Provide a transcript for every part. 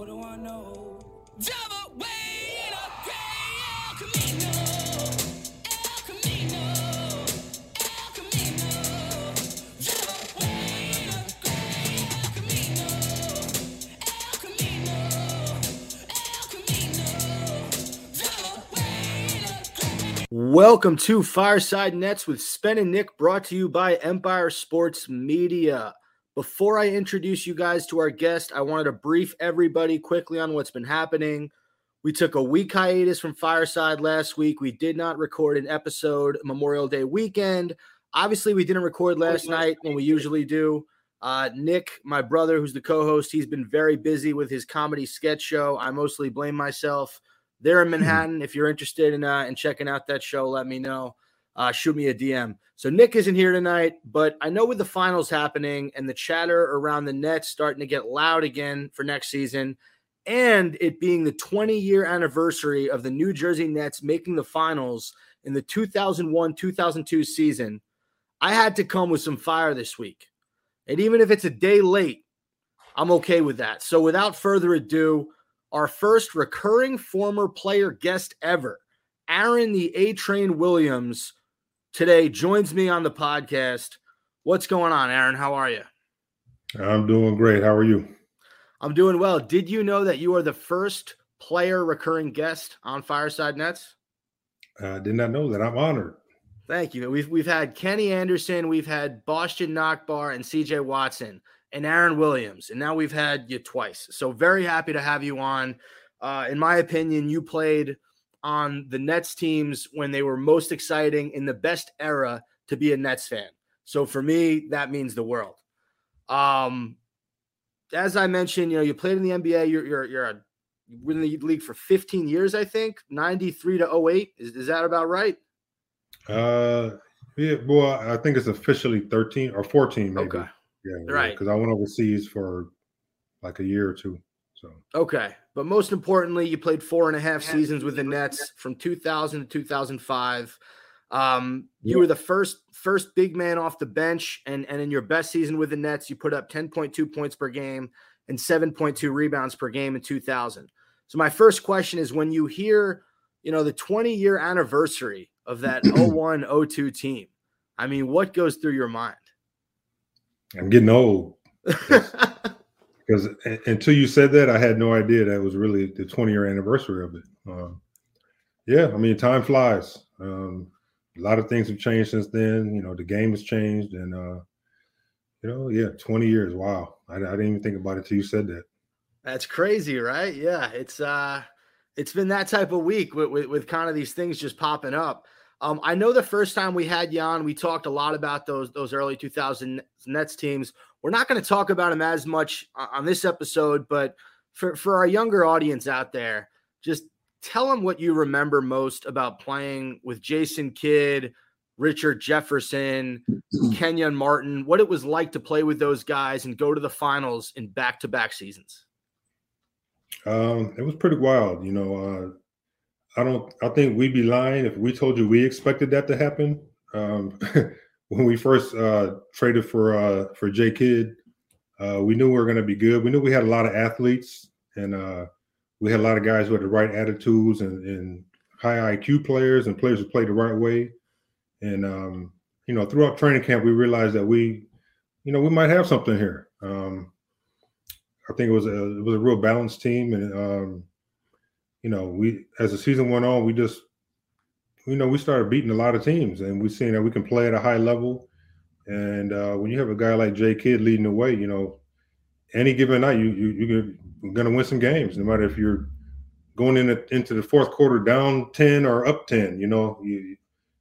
What do I know? Way in a gray El Camino. Welcome to Fireside Nets with Spen and Nick, brought to you by Empire Sports Media. Before I introduce you guys to our guest, I wanted to brief everybody quickly on what's been happening. We took a week hiatus from Fireside last week. We did not record an episode Memorial Day weekend. Obviously, we didn't record last night when we usually do. Uh, Nick, my brother, who's the co-host, he's been very busy with his comedy sketch show. I mostly blame myself. They're in Manhattan. If you're interested in uh, in checking out that show, let me know. Uh, shoot me a DM. So Nick isn't here tonight, but I know with the finals happening and the chatter around the Nets starting to get loud again for next season, and it being the 20 year anniversary of the New Jersey Nets making the finals in the 2001 2002 season, I had to come with some fire this week. And even if it's a day late, I'm okay with that. So without further ado, our first recurring former player guest ever, Aaron the A Train Williams, today joins me on the podcast. What's going on, Aaron? How are you? I'm doing great. How are you? I'm doing well. Did you know that you are the first player recurring guest on Fireside Nets? I did not know that. I'm honored. Thank you. We've we've had Kenny Anderson, we've had Bostjan Nachbar and CJ Watson and Aaron Williams, and now we've had you twice. So very happy to have you on. Uh, in my opinion, you played on the Nets teams when they were most exciting in the best era to be a Nets fan. So for me, that means the world. Um, as I mentioned, you know, you played in the NBA. You're you're you're a been in the league for 15 years, I think, 93 to 08. Is, is that about right? Uh, yeah, well, I think it's officially 13 or 14, maybe. Okay. Yeah, Right. Because I went overseas for like a year or two. So Okay. But most importantly, you played four and a half seasons with the Nets from 2000 to 2005. Um, you Yeah. were the first first big man off the bench, and and in your best season with the Nets, you put up 10.2 points per game and 7.2 rebounds per game in 2000. So my first question is when you hear, you know, the 20 year anniversary of that 01 02 team, I mean, what goes through your mind? I'm getting old because until you said that, I had no idea that was really the 20 year anniversary of it. Um, yeah, I mean, time flies. Um, a lot of things have changed since then. You know, the game has changed, and uh, you know, yeah, 20 years. Wow, I, I didn't even think about it till you said that. That's crazy, right? Yeah, it's uh it's been that type of week with, with, with kind of these things just popping up. Um, I know the first time we had Jan, we talked a lot about those those early 2000 Nets teams. We're not going to talk about him as much on this episode, but for for our younger audience out there, just tell them what you remember most about playing with Jason Kidd, Richard Jefferson, Kenyon Martin, what it was like to play with those guys and go to the finals in back-to-back seasons. Um, it was pretty wild, you know. Uh, I don't. I think we'd be lying if we told you we expected that to happen. Um, when we first uh, traded for uh, for J Kidd, uh, we knew we were going to be good. We knew we had a lot of athletes, and uh, we had a lot of guys who had the right attitudes and, and high IQ players and players who played the right way. And um, you know, throughout training camp, we realized that we, you know, we might have something here. Um, I think it was a it was a real balanced team, and um, you know, we as the season went on, we just you know we started beating a lot of teams, and we've seen that we can play at a high level. And uh, when you have a guy like Jay Kidd leading the way, you know, any given night, you you you're going to win some games, no matter if you're going in the, into the fourth quarter down ten or up ten. You know, you,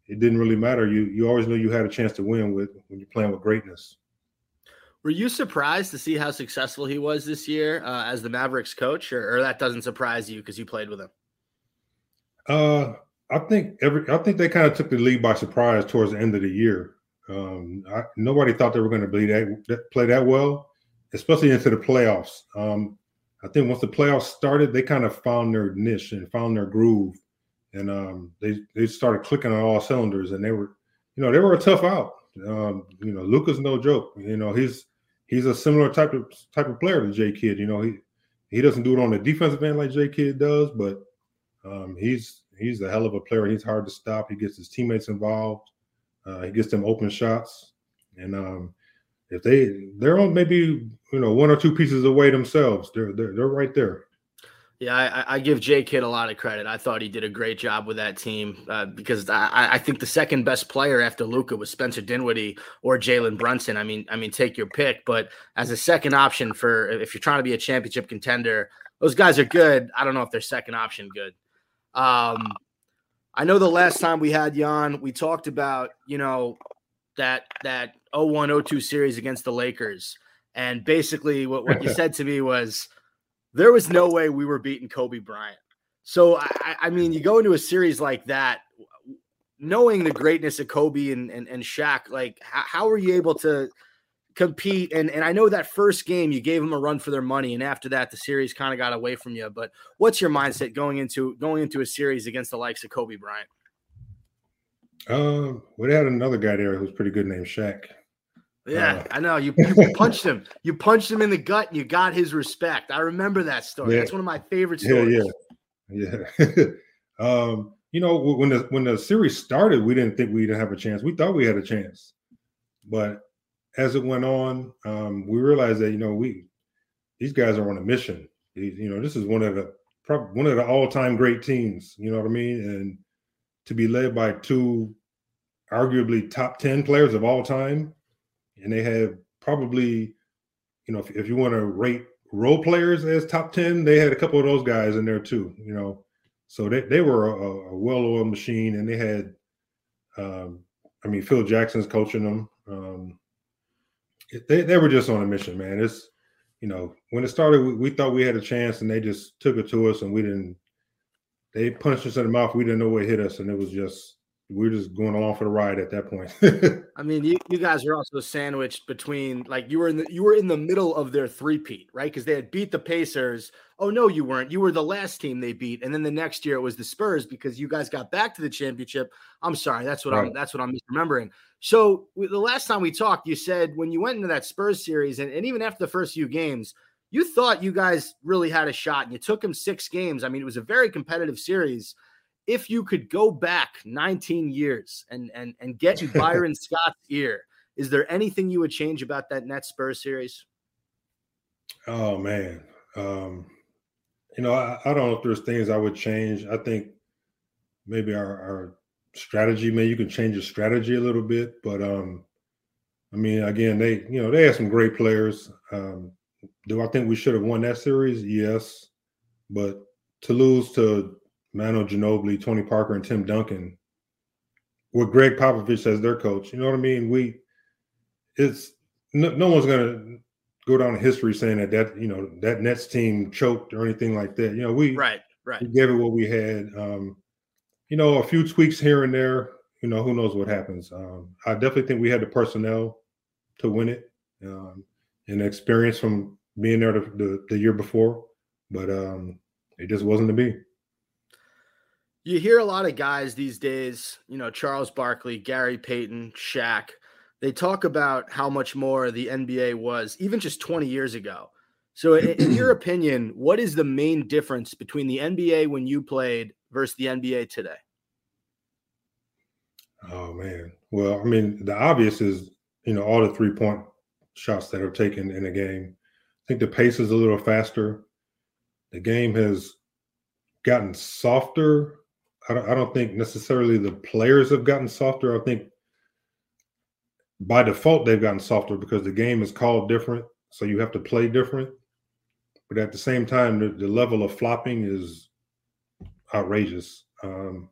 it didn't really matter. You you always knew you had a chance to win with when you're playing with greatness. Were you surprised to see how successful he was this year uh, as the Mavericks coach, or, or that doesn't surprise you because you played with him? Uh, I think every I think they kind of took the lead by surprise towards the end of the year. Um, I, nobody thought they were going to be that, that play that well, especially into the playoffs. Um, I think once the playoffs started, they kind of found their niche and found their groove, and um, they they started clicking on all cylinders. And they were, you know, they were a tough out. Um, you know, Luka's no joke. You know, he's he's a similar type of type of player to J Kidd. You know, he he doesn't do it on the defensive end like J Kidd does, but um, he's he's a hell of a player. He's hard to stop. He gets his teammates involved. Uh, he gets them open shots, and um, if they they're on maybe you know one or two pieces away themselves, they're they're, they're right there. Yeah, I, I give J Kidd a lot of credit. I thought he did a great job with that team uh, because I, I think the second best player after Luka was Spencer Dinwiddie or Jalen Brunson. I mean, I mean, take your pick. But as a second option for if you're trying to be a championship contender, those guys are good. I don't know if they're second option good. Um, I know the last time we had Jan, we talked about you know that that 0102 series against the Lakers, and basically what, what you said to me was there was no way we were beating Kobe Bryant. So I, I mean, you go into a series like that, knowing the greatness of Kobe and and, and Shaq. Like, how, how are you able to compete? And and I know that first game you gave them a run for their money, and after that the series kind of got away from you. But what's your mindset going into going into a series against the likes of Kobe Bryant? Um, we had another guy there who's pretty good named Shaq. Yeah, Uh, I know. You, you punched him. You punched him in the gut and you got his respect. I remember that story. Yeah. That's one of my favorite Yeah, stories. yeah, yeah. um, you know, when the when the series started, we didn't think we didn't have a chance. We thought we had a chance, but as it went on, um, we realized that you know we these guys are on a mission. You know, this is one of the one of the all time great teams. You know what I mean? And to be led by two arguably top ten players of all time, and they have probably, you know, if, if you want to rate role players as top 10, they had a couple of those guys in there too, you know. So they, they were a, a well-oiled machine and they had um, I mean Phil Jackson's coaching them. Um, they, they were just on a mission, man. It's you know, when it started, we, we thought we had a chance and they just took it to us and we didn't they punched us in the mouth. We didn't know what hit us, and it was just were just going along for the ride at that point. I mean, you, you guys are also sandwiched between like you were in the you were in the middle of their three-peat, right? Because they had beat the Pacers. Oh no, you weren't. You were the last team they beat, and then the next year it was the Spurs because you guys got back to the championship. I'm sorry, that's what I'm that's what I'm misremembering. So the last time we talked, you said when you went into that Spurs series, and, and even after the first few games, you thought you guys really had a shot, and you took them six games. I mean, it was a very competitive series. If you could go back 19 years and and and get Byron Scott's ear, is there anything you would change about that Nets Spurs series? Oh man, um, you know, I, I don't know if there's things I would change. I think maybe our, our strategy, maybe you can change your strategy a little bit. But um, I mean, again, they you know they had some great players. Um, do I think we should have won that series? Yes, but to lose to Manu Ginobili, Tony Parker, and Tim Duncan with Gregg Popovich as their coach, you know what I mean? We it's no, no one's gonna go down in history saying that that you know that Nets team choked or anything like that. You know, we Right, right. we gave it what we had. Um, you know, a few tweaks here and there. You know, who knows what happens. Um, I definitely think we had the personnel to win it, um, and experience from being there the, the, the year before, but um, it just wasn't to be. You hear a lot of guys these days, you know, Charles Barkley, Gary Payton, Shaq. They talk about how much more the NBA was even just 20 years ago. So, in, your opinion, what is the main difference between the NBA when you played versus the NBA today? Oh man. Well, I mean, the obvious is you know all the three point shots that are taken in a game. I think the pace is a little faster. The game has gotten softer. I don't, I don't think necessarily the players have gotten softer. I think by default they've gotten softer because the game is called different, so you have to play different. But at the same time, the, the level of flopping is outrageous. Um,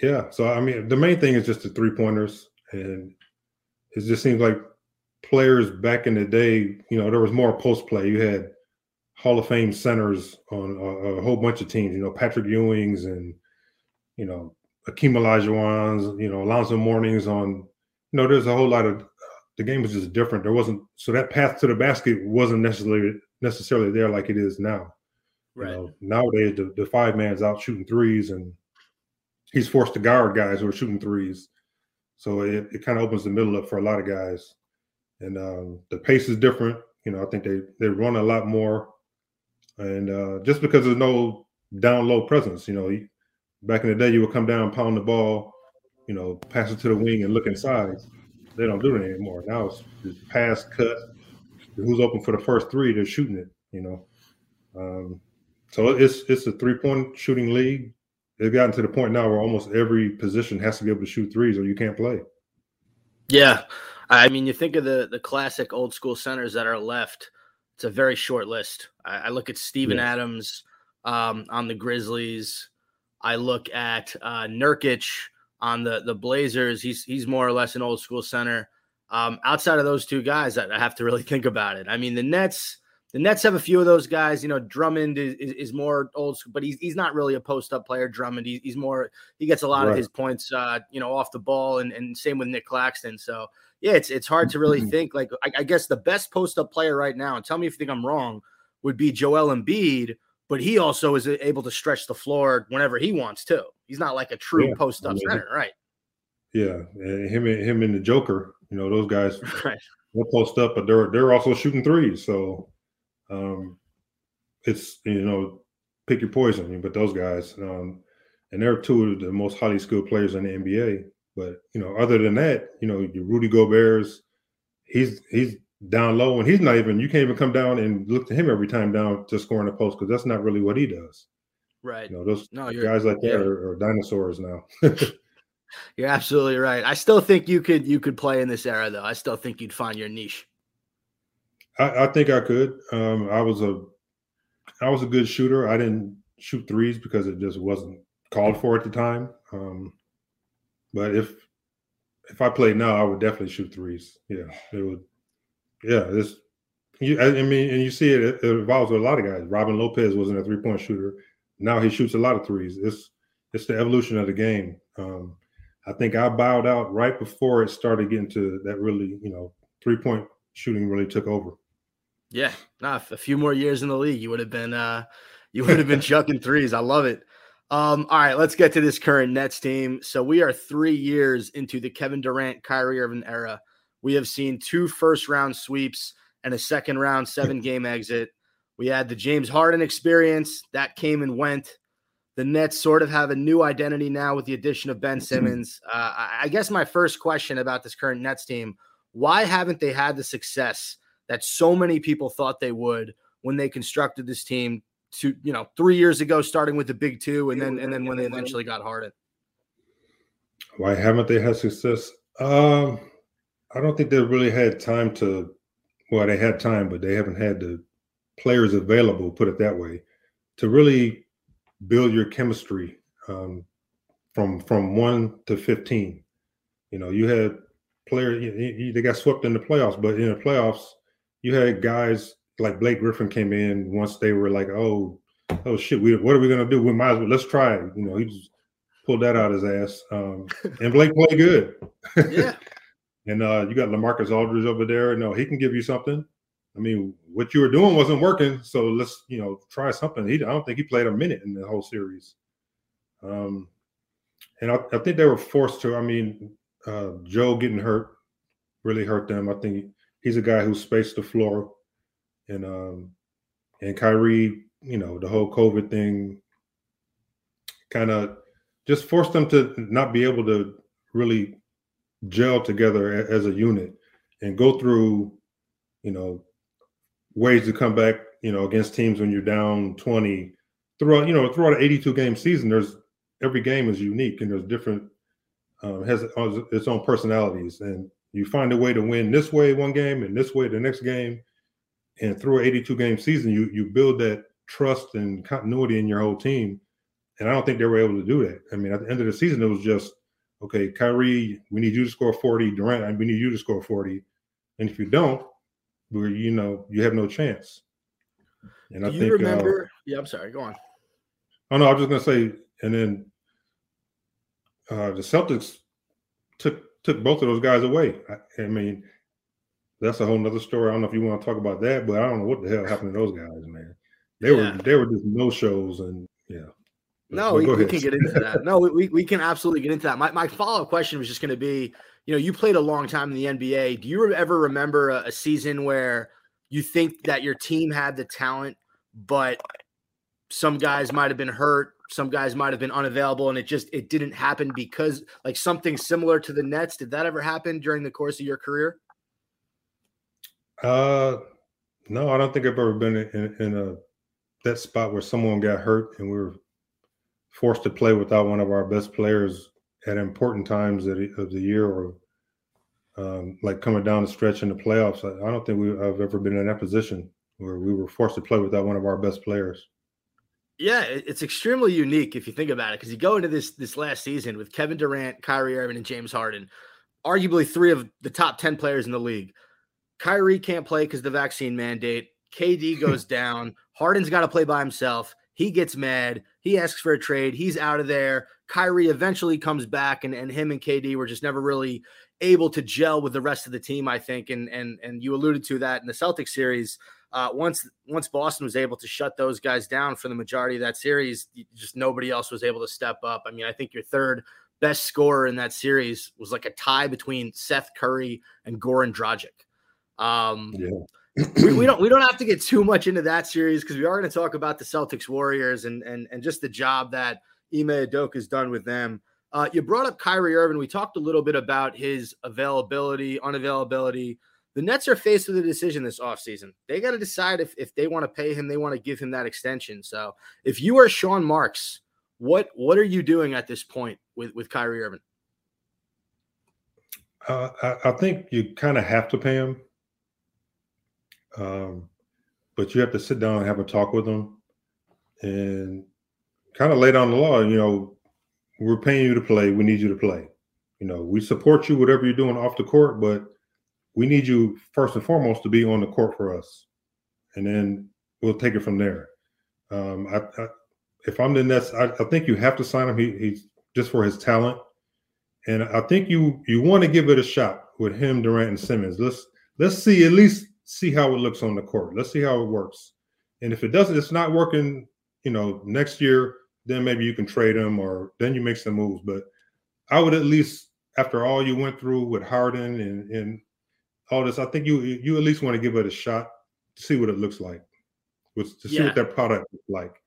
yeah. So I mean, the main thing is just the three pointers, and it just seems like players back in the day, you know, there was more post play. You had Hall of Fame centers on a, a whole bunch of teams. You know, Patrick Ewing's and you know Akeem Olajuwon's. You know, Alonzo Mourning's on. You know, there's a whole lot of. The game was just different. There wasn't so that path to the basket wasn't necessarily necessarily there like it is now. You know, nowadays the, the five man's out shooting threes and he's forced to guard guys who are shooting threes. So it, it kind of opens the middle up for a lot of guys. And um, the pace is different. You know, I think they they run a lot more. And uh, just because there's no down low presence, you know, back in the day, you would come down, pound the ball, you know, pass it to the wing and look inside. They don't do it anymore. Now it's just pass, cut. Who's open for the first three? They're shooting it. You know, um, so it's it's a three point shooting league. They've gotten to the point now where almost every position has to be able to shoot threes, or you can't play. Yeah, I mean, you think of the the classic old school centers that are left. It's a very short list. I, I look at Steven. Adams um, on the Grizzlies. I look at uh, Nurkic on the the Blazers. He's he's more or less an old school center. Um, outside of those two guys, I, I have to really think about it. I mean, the Nets. The Nets have a few of those guys. You know, Drummond is, is, is more old school, but he's he's not really a post up player. Drummond, he, he's more he gets a lot of his points, uh, you know, off the ball, and, and same with Nick Claxton. So yeah, it's it's hard to really think. Like I, I guess the best post up player right now, and tell me if you think I'm wrong, would be Joel Embiid, but he also is able to stretch the floor whenever he wants to. He's not like a true Yeah, post up mean, center, right? Yeah, and him and him and the Joker, you know, those guys Right. they'll post up, but they're they're also shooting threes. So um it's you know, pick your poison. But those guys, um, and they're two of the most highly skilled players in the NBA. But you know, other than that, you know, your Rudy Gobert's, he's he's down low, and he's not even. You can't even come down and look to him every time down to score in the post because that's not really what he does. Right. You know, those No, guys like that are, are dinosaurs now. you're absolutely right. I still think you could you could play in this era though. I still think you'd find your niche. I, I think I could. Um, I was a, I was a good shooter. I didn't shoot threes because it just wasn't called for at the time. Um, but if if I played now, I would definitely shoot threes. Yeah, it would. Yeah, this. You, I, mean, and you see it, it involves with a lot of guys. Robin Lopez wasn't a three point shooter. Now he shoots a lot of threes. It's it's the evolution of the game. Um, I think I bowed out right before it started getting to that really, you know, three point shooting really took over. Yeah, nah, a few more years in the league, you would have been uh you would have been chucking threes. I love it. Um, all right, let's get to this current Nets team. So we are three years into the Kevin Durant, Kyrie Irving era. We have seen two first round sweeps and a second round seven game exit. We had the James Harden experience that came and went. The Nets sort of have a new identity now with the addition of Ben Simmons. Uh, I I guess my first question about this current Nets team: Why haven't they had the success that so many people thought they would when they constructed this team? To you know, three years ago, starting with the big two, and then and then when they eventually got Harden. Why haven't they had success? Um, I don't think they really had time to. Well, they had time, but they haven't had the players available. Put it that way, to really build your chemistry um, from from one to fifteen. You know, you had players. You, you, they got swept in the playoffs, but in the playoffs, you had guys like Blake Griffin came in once they were like, oh, oh shit, we, what are we gonna do? We might as well let's try it. You know, he just pulled that out his ass. Um, and Blake played good. Yeah, And uh, you got LaMarcus Aldridge over there. No, he can give you something. I mean, what you were doing wasn't working, so let's you know try something. He, I don't think he played a minute in the whole series. Um, and I, I think they were forced to. I mean, uh, Joe getting hurt really hurt them. I think he's a guy who spaced the floor, and um, and Kyrie, you know, the whole COVID thing kind of just forced them to not be able to really gel together as a unit and go through, you know, ways to come back, you know, against teams when you're down 20 throughout, you know, throughout an 82 game season, there's every game is unique and there's different, um, has its own personalities. And you find a way to win this way one game and this way the next game. And through an 82 game season, you you build that trust and continuity in your whole team. And I don't think they were able to do that. I mean, at the end of the season, it was just, okay, Kyrie, we need you to score 40. Durant, we need you to score 40. And if you don't, we're, you know, you have no chance. And I do you think, remember? yeah, I'm sorry. Go on. uh, oh no, I was just gonna say, and then uh, the Celtics took took both of those guys away. I, I mean, that's a whole nother story. I don't know if you want to talk about that, but I don't know what the hell happened to those guys, man. They Yeah. were they were just no shows, and yeah. No, we, we can get into that. No, we- we, can absolutely get into that. My, my follow up question was just going to be you know, you played a long time in the NBA. Do you ever remember a, a season where you think that your team had the talent, but some guys might have been hurt, some guys might have been unavailable, and it just it didn't happen because like something similar to the Nets. Did that ever happen during the course of your career? Uh, no, I don't think I've ever been in, in a that spot where someone got hurt and we were forced to play without one of our best players at important times of the, year or um, like coming down the stretch in the playoffs. I, don't think we, I've ever been in that position where we were forced to play without one of our best players. Yeah, it's extremely unique if you think about it, because you go into this this last season with Kevin Durant, Kyrie Irving, and James Harden, arguably three of the top ten players in the league. Kyrie can't play because the vaccine mandate. KD goes down. Harden's got to play by himself. He gets mad. He asks for a trade. He's out of there. Kyrie eventually comes back, and, and him and KD were just never really able to gel with the rest of the team, I think. And and and you alluded to that in the Celtics series. Uh, once once Boston was able to shut those guys down for the majority of that series, just nobody else was able to step up. I mean, I think your third best scorer in that series was like a tie between Seth Curry and Goran Dragic. Um, Yeah. we, we don't we don't have to get too much into that series because we are going to talk about the Celtics Warriors and and and just the job that Ime has done with them. Uh, you brought up Kyrie Irving. We talked a little bit about his availability, unavailability. The Nets are faced with a decision this offseason. They got to decide if, if they want to pay him, they want to give him that extension. So if you are Sean Marks, what what are you doing at this point with, with Kyrie Irving? Uh, I, I think you kind of have to pay him, um, but you have to sit down and have a talk with him, and kind of lay down the law. You know, we're paying you to play. We need you to play. You know, we support you whatever you're doing off the court, but we need you first and foremost to be on the court for us, and then we'll take it from there. Um, I, I, if I'm the Nets, I, I think you have to sign him. He, he's just for his talent. And I think you you want to give it a shot with him, Durant, and Simmons. Let's let's see at least see how it looks on the court. Let's see how it works. And if it doesn't, it's not working. You know, next year, then maybe you can trade him, or then you make some moves. But I would at least, after all you went through with Harden and and all this, I think you you at least want to give it a shot to see what it looks like, with to see Yeah. what that product looks like.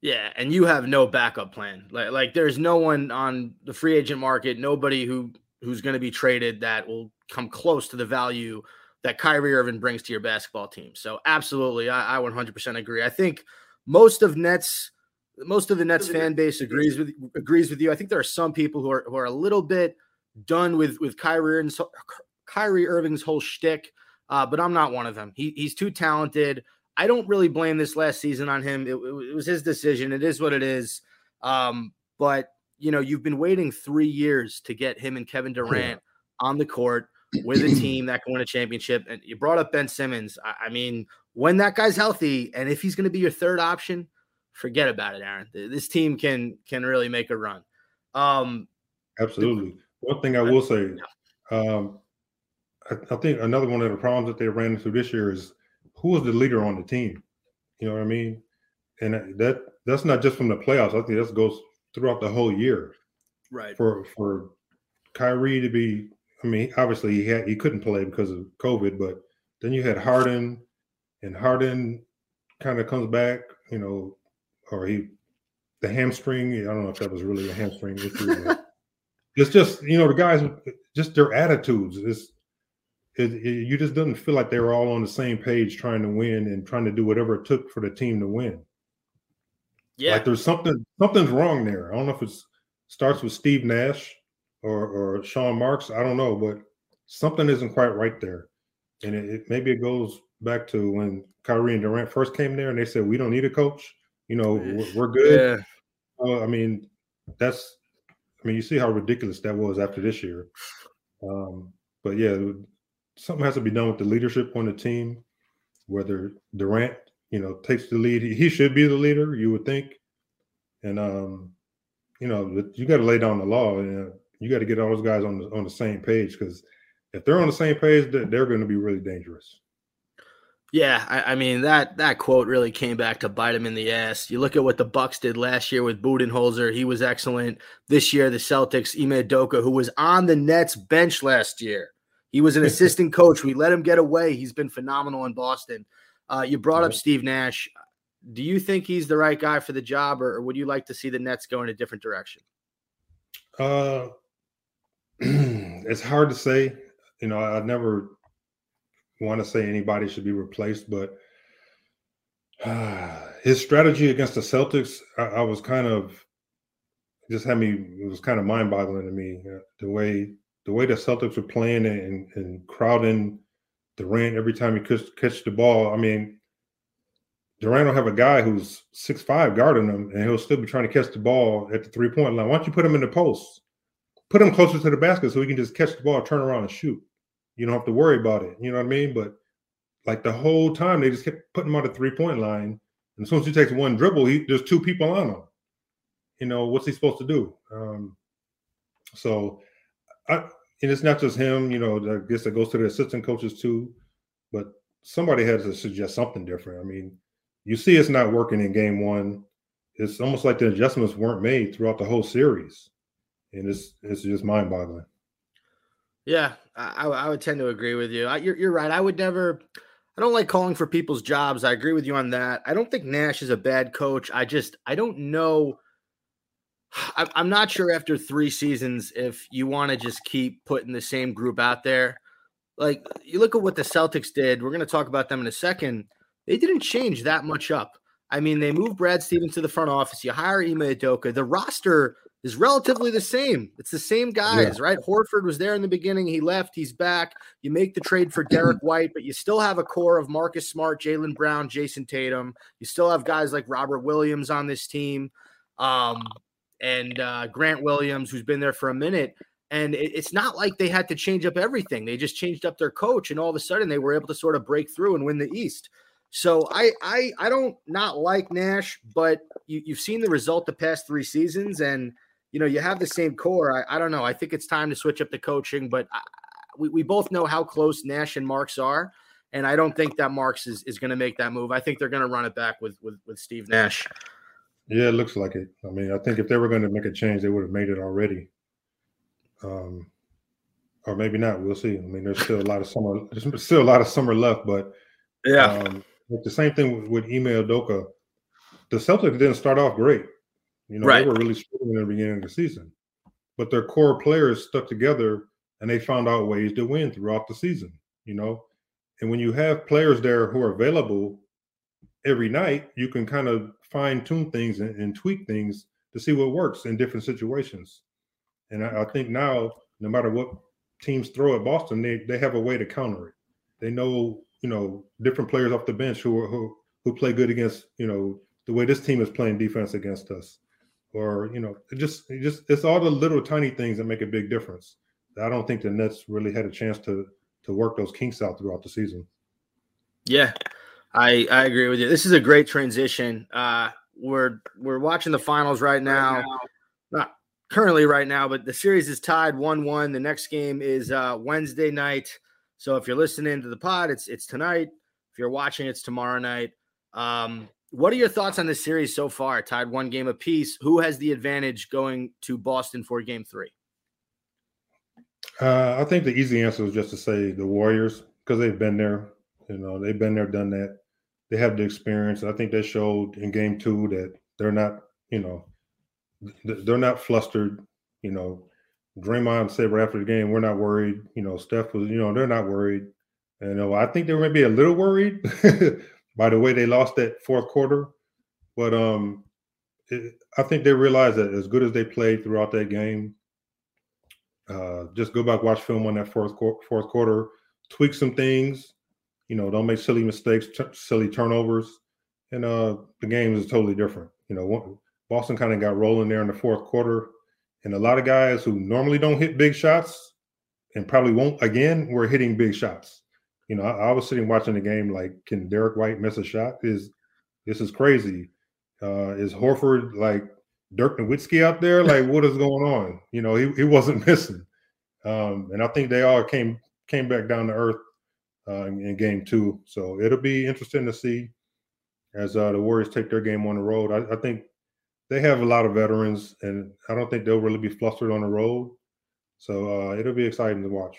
Yeah, and you have no backup plan. Like, like there's no one on the free agent market, nobody who who's going to be traded that will come close to the value that Kyrie Irving brings to your basketball team. So absolutely, I, I 100% agree. I think most of Nets, most of the Nets fan base agrees with agrees with you. I think there are some people who are who are a little bit done with with Kyrie Irving's, Kyrie Irving's whole shtick, uh, but I'm not one of them. He, he's too talented. I don't really blame this last season on him. It, it- it was his decision. It is what it is. Um, but you know, you've been waiting three years to get him and Kevin Durant on the court with a team that can win a championship. And you brought up Ben Simmons. I, I mean, when that guy's healthy, and if he's going to be your third option, forget about it, Aaron. This team can can really make a run. Um, Absolutely. One thing I will say, um, I, I think another one of the problems that they ran into this year is who was the leader on the team. You know what I mean? And that- that that's not just from the playoffs. I think that goes throughout the whole year. right. For for Kyrie to be, I mean, obviously he had he couldn't play because of COVID, but then you had Harden, and Harden kind of comes back, you know, or he the hamstring. I don't know if that was really a hamstring issue. it's just you know the guys just their attitudes is it, it- you just doesn't feel like they were all on the same page trying to win and trying to do whatever it took for the team to win Yeah. like there's something something's wrong there i don't know if it starts with steve nash or or sean marks i don't know but something isn't quite right there and it, it maybe it goes back to when Kyrie and Durant first came there and they said we don't need a coach you know we're, we're good yeah. well, I mean, that's. I mean, you see how ridiculous that was after this year. Um, but yeah, something has to be done with the leadership on the team. Whether Durant, you know, takes the lead, he, should be the leader. You would think, and um, you know, you got to lay down the law. And you got to get all those guys on the on the same page because if they're on the same page, they're, they're going to be really dangerous. Yeah, I, I mean that that quote really came back to bite him in the ass. You look at what the Bucks did last year with Budenholzer; he was excellent. This year, the Celtics, Ime Udoka, who was on the Nets bench last year, he was an assistant coach. We let him get away. He's been phenomenal in Boston. Uh, you brought up Steve Nash. Do you think he's the right guy for the job, or, or would you like to see the Nets go in a different direction? Uh, it's hard to say. You know, I, never want to say anybody should be replaced, but his strategy against the Celtics, I, I was kind of just had me. It was kind of mind-boggling to me uh, the way the way the Celtics were playing and, and crowding Durant every time he could catch the ball. I mean, Durant will have a guy who's six five guarding him, and he'll still be trying to catch the ball at the three point line. Why don't you put him in the post? Put him closer to the basket so he can just catch the ball, turn around, and shoot. You don't have to worry about it. You know what I mean? But like the whole time, they just kept putting him on the three point line. And as soon as he takes one dribble, he there's two people on him. You know what's he supposed to do? Um, so, I and it's not just him. You know, I guess it goes to the assistant coaches too. But somebody has to suggest something different. I mean, you see, it's not working in game one. It's almost like the adjustments weren't made throughout the whole series, and it's it's just mind boggling. Yeah, I, I would tend to agree with you. I, you're, you're right. I would never. I don't like calling for people's jobs. I agree with you on that. I don't think Nash is a bad coach. I just I don't know. I'm not sure after three seasons if you want to just keep putting the same group out there. Like you look at what the Celtics did. We're going to talk about them in a second. They didn't change that much up. I mean, they moved Brad Stevens to the front office. You hire Ime Udoka. The roster is relatively the same. It's the same guys, right? Horford was there in the beginning. He left. He's back. You make the trade for Derrick White, but you still have a core of Marcus Smart, Jaylen Brown, Jayson Tatum. You still have guys like Robert Williams on this team, um, and uh, Grant Williams, who's been there for a minute. And it, it's not like they had to change up everything. They just changed up their coach, and all of a sudden they were able to sort of break through and win the East. So I I I don't not like Nash, but you, you've seen the result the past three seasons, and you know you have the same core. I, I don't know. I think it's time to switch up the coaching, but I, we we both know how close Nash and Marks are, and I don't think that Marks is, is going to make that move. I think they're going to run it back with with with Steve Nash. Yeah, it looks like it. I mean, I think if they were going to make a change, they would have made it already. Um, or maybe not. We'll see. I mean, there's still a lot of summer. There's still a lot of summer left, but um, like the same thing with, with Ime Udoka. The Celtics didn't start off great. You know, Right. they were really struggling in the beginning of the season, but their core players stuck together and they found out ways to win throughout the season. You know, and when you have players there who are available every night, you can kind of fine tune things and, and tweak things to see what works in different situations. And I, I think now, no matter what teams throw at Boston, they they have a way to counter it. They know, you know, different players off the bench who who who play good against, you know, the way this team is playing defense against us, or you know, it just it just it's all the little tiny things that make a big difference. I don't think the Nets really had a chance to to work those kinks out throughout the season. Yeah, I I agree with you. This is a great transition. Uh, we're we're watching the finals right now. Not currently right now, but the series is tied one one. The next game is uh, Wednesday night. So if you're listening to the pod, it's it's tonight. If you're watching, it's tomorrow night. Um, what are your thoughts on this series so far? Tied one game apiece. Who has the advantage going to Boston for Game Three? Uh, I think the easy answer is just to say the Warriors because they've been there. You know, they've been there, done that. They have the experience. I think they showed in Game Two that they're not, you know, they're not flustered. You know, Draymond said right after the game, "We're not worried." You know, Steph was, you know, they're not worried. And, you know, I think they were maybe a little worried by the way they lost that fourth quarter, but um, it, I think they realized that as good as they played throughout that game, uh, just go back, watch film on that fourth fourth quarter, tweak some things. You know, don't make silly mistakes, t- silly turnovers, and uh, the game is totally different. You know, one, Boston kind of got rolling there in the fourth quarter, and a lot of guys who normally don't hit big shots and probably won't again were hitting big shots. You know, I, I was sitting watching the game like, can Derrick White miss a shot? Is this is crazy? Uh, is Horford like Dirk Nowitzki out there? Like, what is going on? You know, he, he wasn't missing. Um, and I think they all came came back down to earth uh, in, in game two. So it'll be interesting to see as uh, the Warriors take their game on the road. I, I think they have a lot of veterans, and I don't think they'll really be flustered on the road. So uh, it'll be exciting to watch.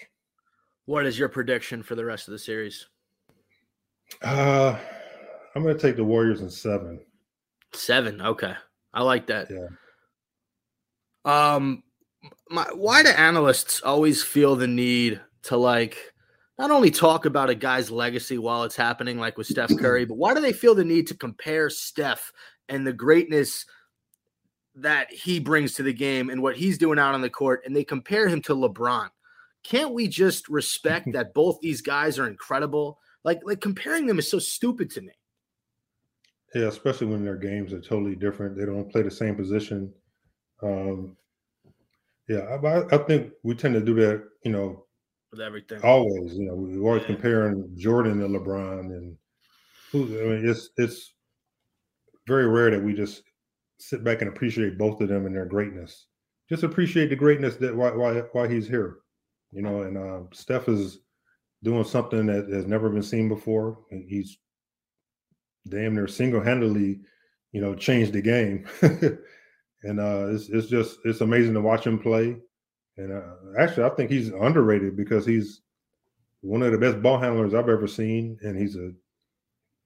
What is your prediction for the rest of the series? Uh, I'm going to take the Warriors in seven. Seven. Okay. I like that. Yeah. Um, my, why do analysts always feel the need to like not only talk about a guy's legacy while it's happening, like with Steph Curry, but why do they feel the need to compare Steph and the greatness that he brings to the game and what he's doing out on the court, and they compare him to LeBron? Can't we just respect that both these guys are incredible? Like, like comparing them is so stupid to me. Yeah, especially when their games are totally different. They don't play the same position. Um, yeah, I, I think we tend to do that. You know, with everything. always. You know, we're always Yeah. comparing Jordan to LeBron, and who. I mean, it's it's very rare that we just sit back and appreciate both of them and their greatness. Just appreciate the greatness that why why why he's here. You know, and um, Steph is doing something that has never been seen before. And he's damn near single handedly, you know, changed the game. and uh, it's it's just it's amazing to watch him play. And uh, actually, I think he's underrated because he's one of the best ball handlers I've ever seen, and he's a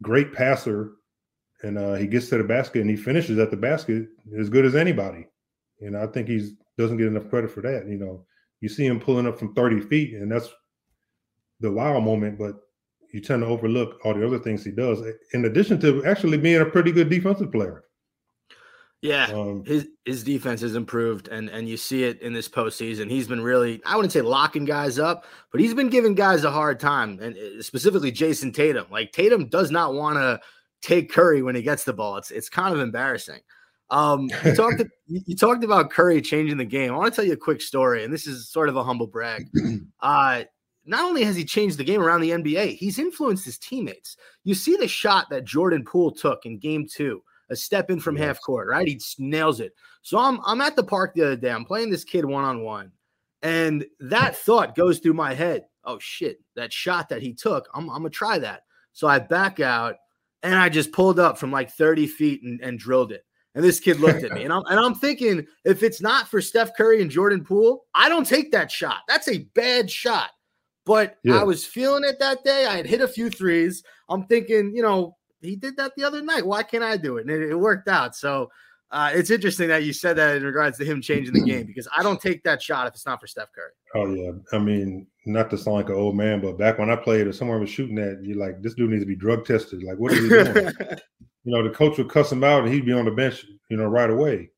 great passer. And uh, he gets to the basket and he finishes at the basket as good as anybody. And I think he's doesn't get enough credit for that. You know, you see him pulling up from 30 feet, and that's the wow moment, but you tend to overlook all the other things he does, in addition to actually being a pretty good defensive player. Yeah. Um, his his defense has improved and and you see it in this postseason. He's been really I wouldn't say locking guys up, but he's been giving guys a hard time, and uh, specifically Jayson Tatum. Like Tatum does not want to take Curry when he gets the ball. It's it's kind of embarrassing. Um, you talked you talked about Curry changing the game. I want to tell you a quick story, and this is sort of a humble brag. Uh, not only has he changed the game around the NBA, he's influenced his teammates. You see the shot that Jordan Poole took in Game Two a step in from Yes. half court, right? He nails it. So I'm I'm at the park the other day. I'm playing this kid one on one, and that thought goes through my head. Oh shit, that shot that he took, I'm I'm gonna try that. So I back out and I just pulled up from like 30 feet and, and drilled it. And this kid looked at me, and I'm and I'm thinking, if it's not for Steph Curry and Jordan Poole, I don't take that shot. That's a bad shot. But Yeah. I was feeling it that day. I had hit a few threes. I'm thinking, you know, he did that the other night. Why can't I do it? And it, it worked out. So uh, it's interesting that you said that in regards to him changing the game because I don't take that shot if it's not for Steph Curry. Oh yeah, I mean, not to sound like an old man, but back when I played, if someone was shooting that, you're like, this dude needs to be drug tested. Like, what is he doing? you know, the coach would cuss him out, and he'd be on the bench, you know, right away.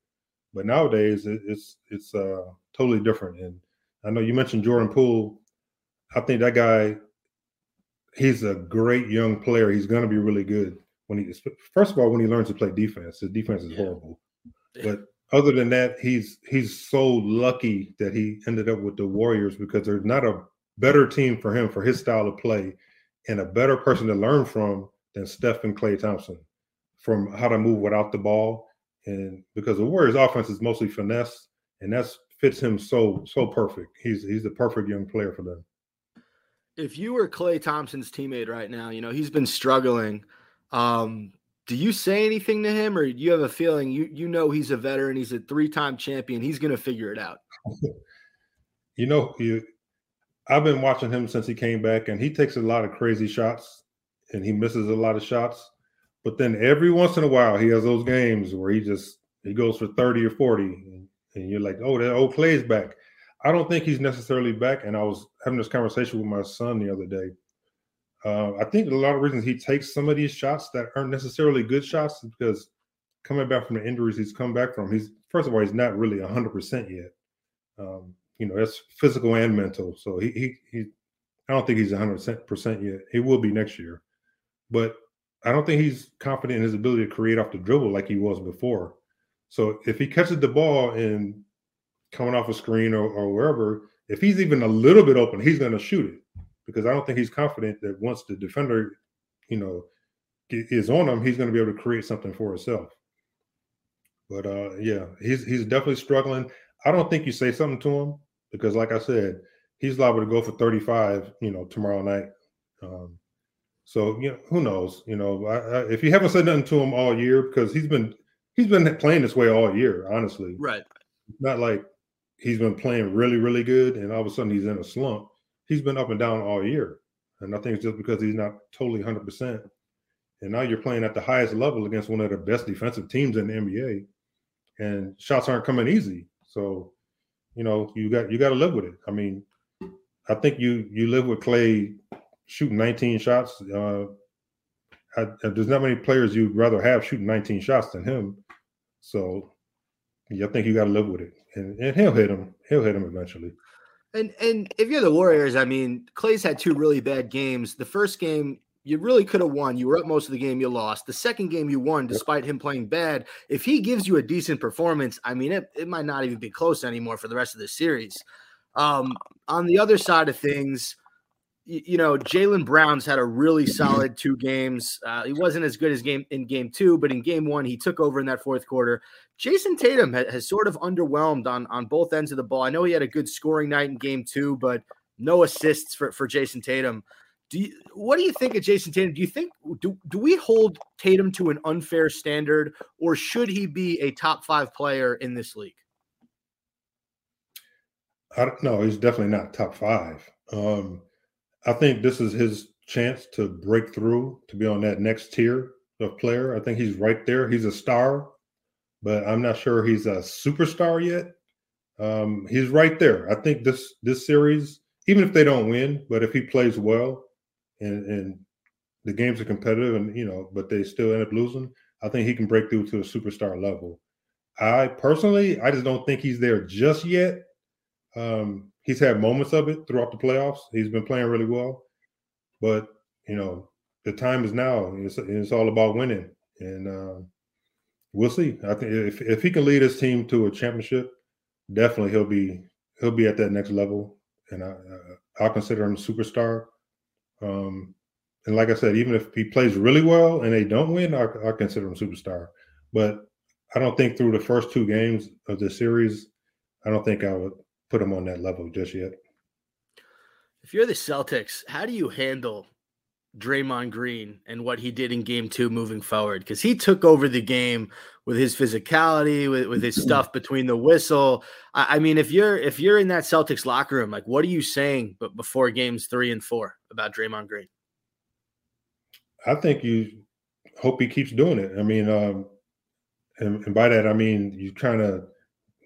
But nowadays, it, it's it's uh, totally different. And I know you mentioned Jordan Poole. I think that guy, he's a great young player. He's going to be really good when he first of all when he learns to play defense. His defense is Yeah. horrible, Yeah. but other than that, he's he's so lucky that he ended up with the Warriors because there's not a better team for him for his style of play, and a better person to learn from than Steph and Klay Thompson from how to move without the ball. And because the Warriors offense is mostly finesse, and that's fits him so so perfect. He's he's the perfect young player for them. If you were Klay Thompson's teammate right now, you know, he's been struggling. Um, do you say anything to him or do you have a feeling you you know he's a veteran, he's a three-time champion, he's gonna figure it out? You know, you, I've been watching him since he came back, and he takes a lot of crazy shots, and he misses a lot of shots. But then every once in a while, he has those games where he just he goes for thirty or forty, and, and you're like, oh, that old Klay's back. I don't think he's necessarily back. And I was having this conversation with my son the other day. Uh, I think a lot of reasons he takes some of these shots that aren't necessarily good shots is because coming back from the injuries he's come back from, he's first of all he's not really hundred percent yet. Um, you know, that's physical and mental. So he he he I don't think he's 100 percent yet. He will be next year, but I don't think he's confident in his ability to create off the dribble like he was before. So if he catches the ball and coming off a screen or, or wherever, if he's even a little bit open, he's going to shoot it because I don't think he's confident that once the defender, you know, is on him, he's going to be able to create something for himself. But uh, yeah, he's he's definitely struggling. I don't think you say something to him because, like I said, he's liable to go for 35, you know, tomorrow night. Um, so you know, who knows? You know, I, I, if you haven't said nothing to him all year, because he's been he's been playing this way all year. Honestly, Right. not like he's been playing really, really good, and all of a sudden he's in a slump. He's been up and down all year, and I think it's just because he's not totally 100. percent and now you're playing at the highest level against one of the best defensive teams in the NBA, and shots aren't coming easy. So, you know, you got you got to live with it. I mean, I think you you live with Klay shooting 19 shots. Uh, I, there's not many players you'd rather have shooting 19 shots than him. So, yeah, I think you got to live with it, and, and he'll hit him. He'll hit him eventually. And and if you're the Warriors, I mean, Klay's had two really bad games. The first game you really could have won. You were up most of the game, you lost. The second game you won despite him playing bad. If he gives you a decent performance, I mean, it, it might not even be close anymore for the rest of the series. Um, on the other side of things, you, know, Jaylen Brown's had a really solid two games. Uh, he wasn't as good as game in game two, but in game one, he took over in that fourth quarter. Jayson Tatum ha- has sort of underwhelmed on on both ends of the ball. I know he had a good scoring night in game two, but no assists for, for Jayson Tatum. Do you, what do you think of Jayson Tatum? Do you think do, do we hold Tatum to an unfair standard, or should he be a top five player in this league? I don't know. He's definitely not top five. Um, I think this is his chance to break through to be on that next tier of player. I think he's right there. He's a star, but I'm not sure he's a superstar yet. Um, he's right there. I think this this series, even if they don't win, but if he plays well, and and the games are competitive, and you know, but they still end up losing, I think he can break through to a superstar level. I personally, I just don't think he's there just yet. Um, he's had moments of it throughout the playoffs. He's been playing really well, but you know, the time is now. It's, it's all about winning, and uh, we'll see. I think if if he can lead his team to a championship, definitely he'll be he'll be at that next level, and I, I'll consider him a superstar. Um, and like I said, even if he plays really well and they don't win, I, I consider him a superstar. But I don't think through the first two games of the series, I don't think I would put him on that level just yet. If you're the Celtics, how do you handle Draymond Green and what he did in game two moving forward? Because he took over the game with his physicality, with, with his stuff between the whistle. I, I, mean, if you're if you're in that Celtics locker room, like what are you saying but before games three and four about Draymond Green? I think you hope he keeps doing it. I mean, um, and, and by that I mean you kind of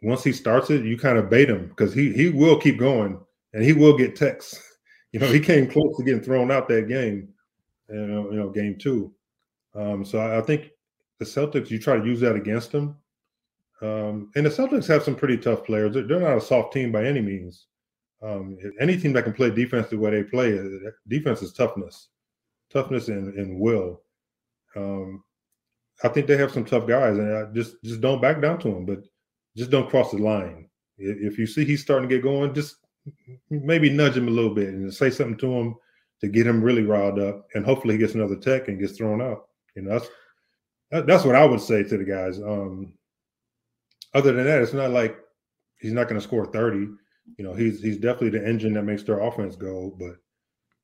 once he starts it, you kind of bait him because he he will keep going and he will get texts. You know, he came close to getting thrown out that game, you know, you know, game two. Um, so I, I think the Celtics, you try to use that against them. Um, and the Celtics have some pretty tough players. They're, they're not a soft team by any means. Um, any team that can play defense the way they play, uh, defense is toughness, toughness and, and will. Um, I think they have some tough guys, and I just just don't back down to them, but just don't cross the line. If you see he's starting to get going, just maybe nudge him a little bit and say something to him to get him really riled up, and hopefully he gets another tech and gets thrown out. You know, that's that's what I would say to the guys. Um, other than that, it's not like he's not going to score 30. You know, he's he's definitely the engine that makes their offense go. But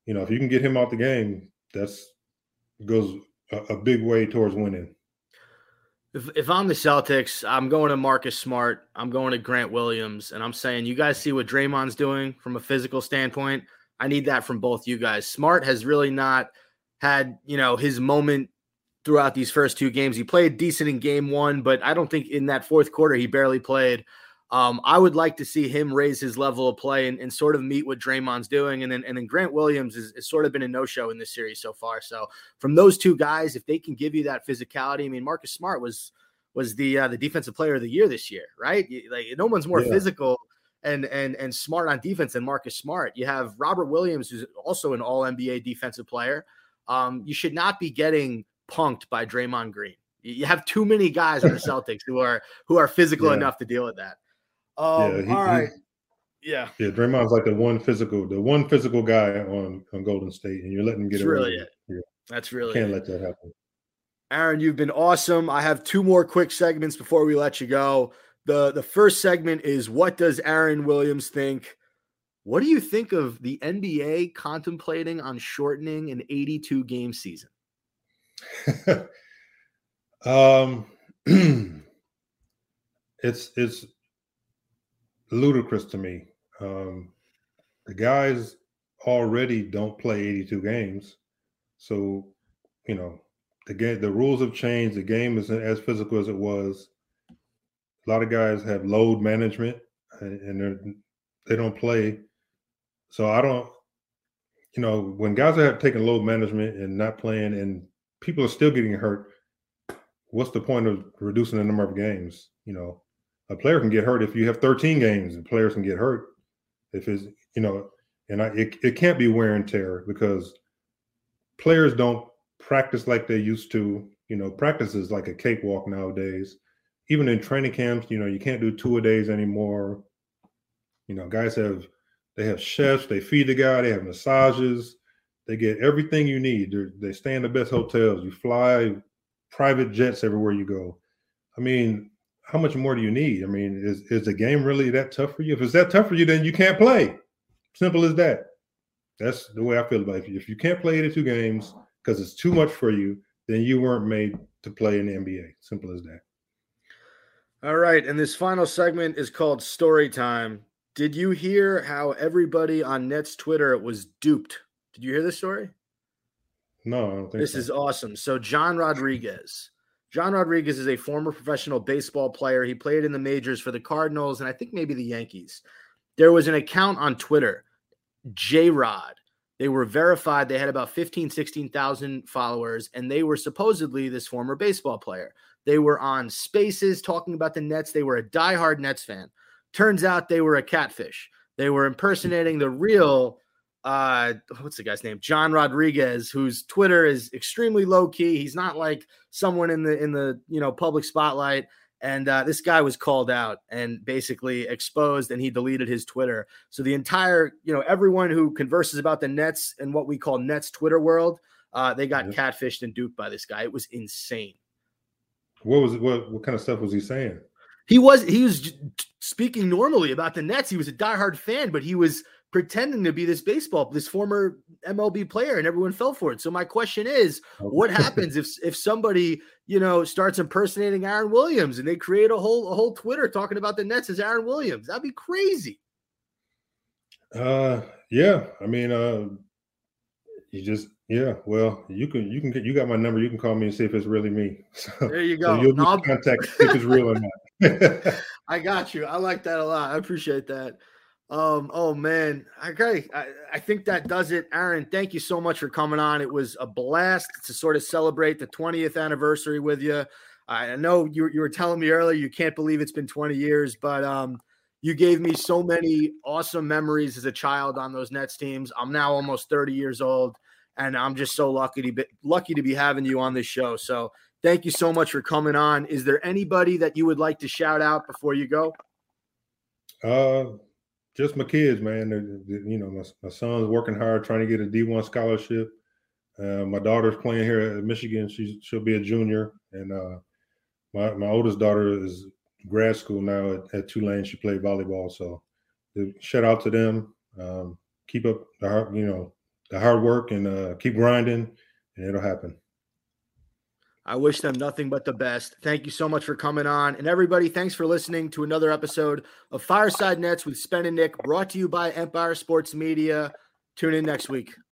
you know, if you can get him out the game, that's goes a, a big way towards winning. If, if I'm the Celtics, I'm going to Marcus Smart. I'm going to Grant Williams, and I'm saying, you guys see what Draymond's doing from a physical standpoint. I need that from both you guys. Smart has really not had, you know, his moment throughout these first two games. He played decent in game one, but I don't think in that fourth quarter he barely played. Um, I would like to see him raise his level of play and, and, sort of meet what Draymond's doing. And then and then Grant Williams has, has sort of been a no-show in this series so far. So from those two guys, if they can give you that physicality, I mean, Marcus Smart was was the uh, the defensive player of the year this year, right? Like no one's more yeah. physical and and and smart on defense than Marcus Smart. You have Robert Williams, who's also an All NBA defensive player. Um, you should not be getting punked by Draymond Green. You have too many guys on the Celtics who are who are physical yeah. enough to deal with that. Um, yeah, he, all right. yeah. Yeah, Draymond's like the one physical, the one physical guy on, on Golden State, and you're letting him get That's away. Really it. Yeah. That's really can't it. let that happen. Aaron, you've been awesome. I have two more quick segments before we let you go. The the first segment is what does Aaron Williams think? What do you think of the NBA contemplating on shortening an 82 game season? um, it's it's ludicrous to me. Um, the guys already don't play 82 games, so you know the game, the rules have changed. The game isn't as physical as it was. A lot of guys have load management, and, and they're they don't play. So I don't, you know, when guys are taking load management and not playing, and people are still getting hurt, what's the point of reducing the number of games? You know, a player can get hurt if you have 13 games, and players can get hurt if it's, you know, and I, it, it can't be wear and tear because players don't practice like they used to. You know, practice is like a cakewalk nowadays. Even in training camps, you know, you can't do two a days anymore. You know, guys have they have chefs, they feed the guy, they have massages, they get everything you need. They're, they stay in the best hotels. You fly private jets everywhere you go. I mean, how much more do you need? I mean, is is the game really that tough for you? If it's that tough for you, then you can't play. Simple as that. That's the way I feel about it. If you can't play 82 games because it's too much for you, then you weren't made to play in the NBA. Simple as that. All right, and this final segment is called Story Time. Did you hear how everybody on Nets Twitter was duped? Did you hear this story? No, I don't think This so. is awesome. So John Rodriguez. John Rodriguez is a former professional baseball player. He played in the majors for the Cardinals and I think maybe the Yankees. There was an account on Twitter, J Rod. They were verified. They had about 15, 16,000 followers, and they were supposedly this former baseball player. They were on spaces talking about the Nets. They were a diehard Nets fan. Turns out they were a catfish. They were impersonating the real uh what's the guy's name john rodriguez whose twitter is extremely low key he's not like someone in the in the you know public spotlight and uh, this guy was called out and basically exposed and he deleted his twitter so the entire you know everyone who converses about the nets and what we call nets twitter world uh, they got Yeah. catfished and duped by this guy it was insane What was what what kind of stuff was he saying? he was he was speaking normally about the Nets. He was a diehard fan, but he was pretending to be this baseball, this former MLB player, and everyone fell for it. So my question is, what happens if if somebody you know starts impersonating Aaron Williams and they create a whole a whole Twitter talking about the Nets as Aaron Williams? That'd be crazy. Uh, yeah. I mean, uh, you just yeah. Well, you can you can get you got my number. You can call me and see if it's really me. So, There you so go. you'll No, contact if it's real or not. I got you. I like that a lot. I appreciate that. Um, oh man. Okay. I, I think that does it. Aaron, thank you so much for coming on. It was a blast to sort of celebrate the 20th anniversary with you. I know you, you were telling me earlier you can't believe it's been 20 years, but um you gave me so many awesome memories as a child on those Nets teams. I'm now almost 30 years old, and I'm just so lucky to be lucky to be having you on this show. So thank you so much for coming on. Is there anybody that you would like to shout out before you go? uh, just my kids, man. You know, my, my son's working hard trying to get a D1 scholarship. Uh, my daughter's playing here at Michigan. She's she'll be a junior, and uh, my my oldest daughter is grad school now at, at Tulane. She played volleyball, so uh, shout out to them. Um, keep up the hard, you know, the hard work, and uh, keep grinding, and it'll happen. I wish them nothing but the best. Thank you so much for coming on. And everybody, thanks for listening to another episode of Fireside Nets with Spen and Nick, brought to you by Empire Sports Media. Tune in next week.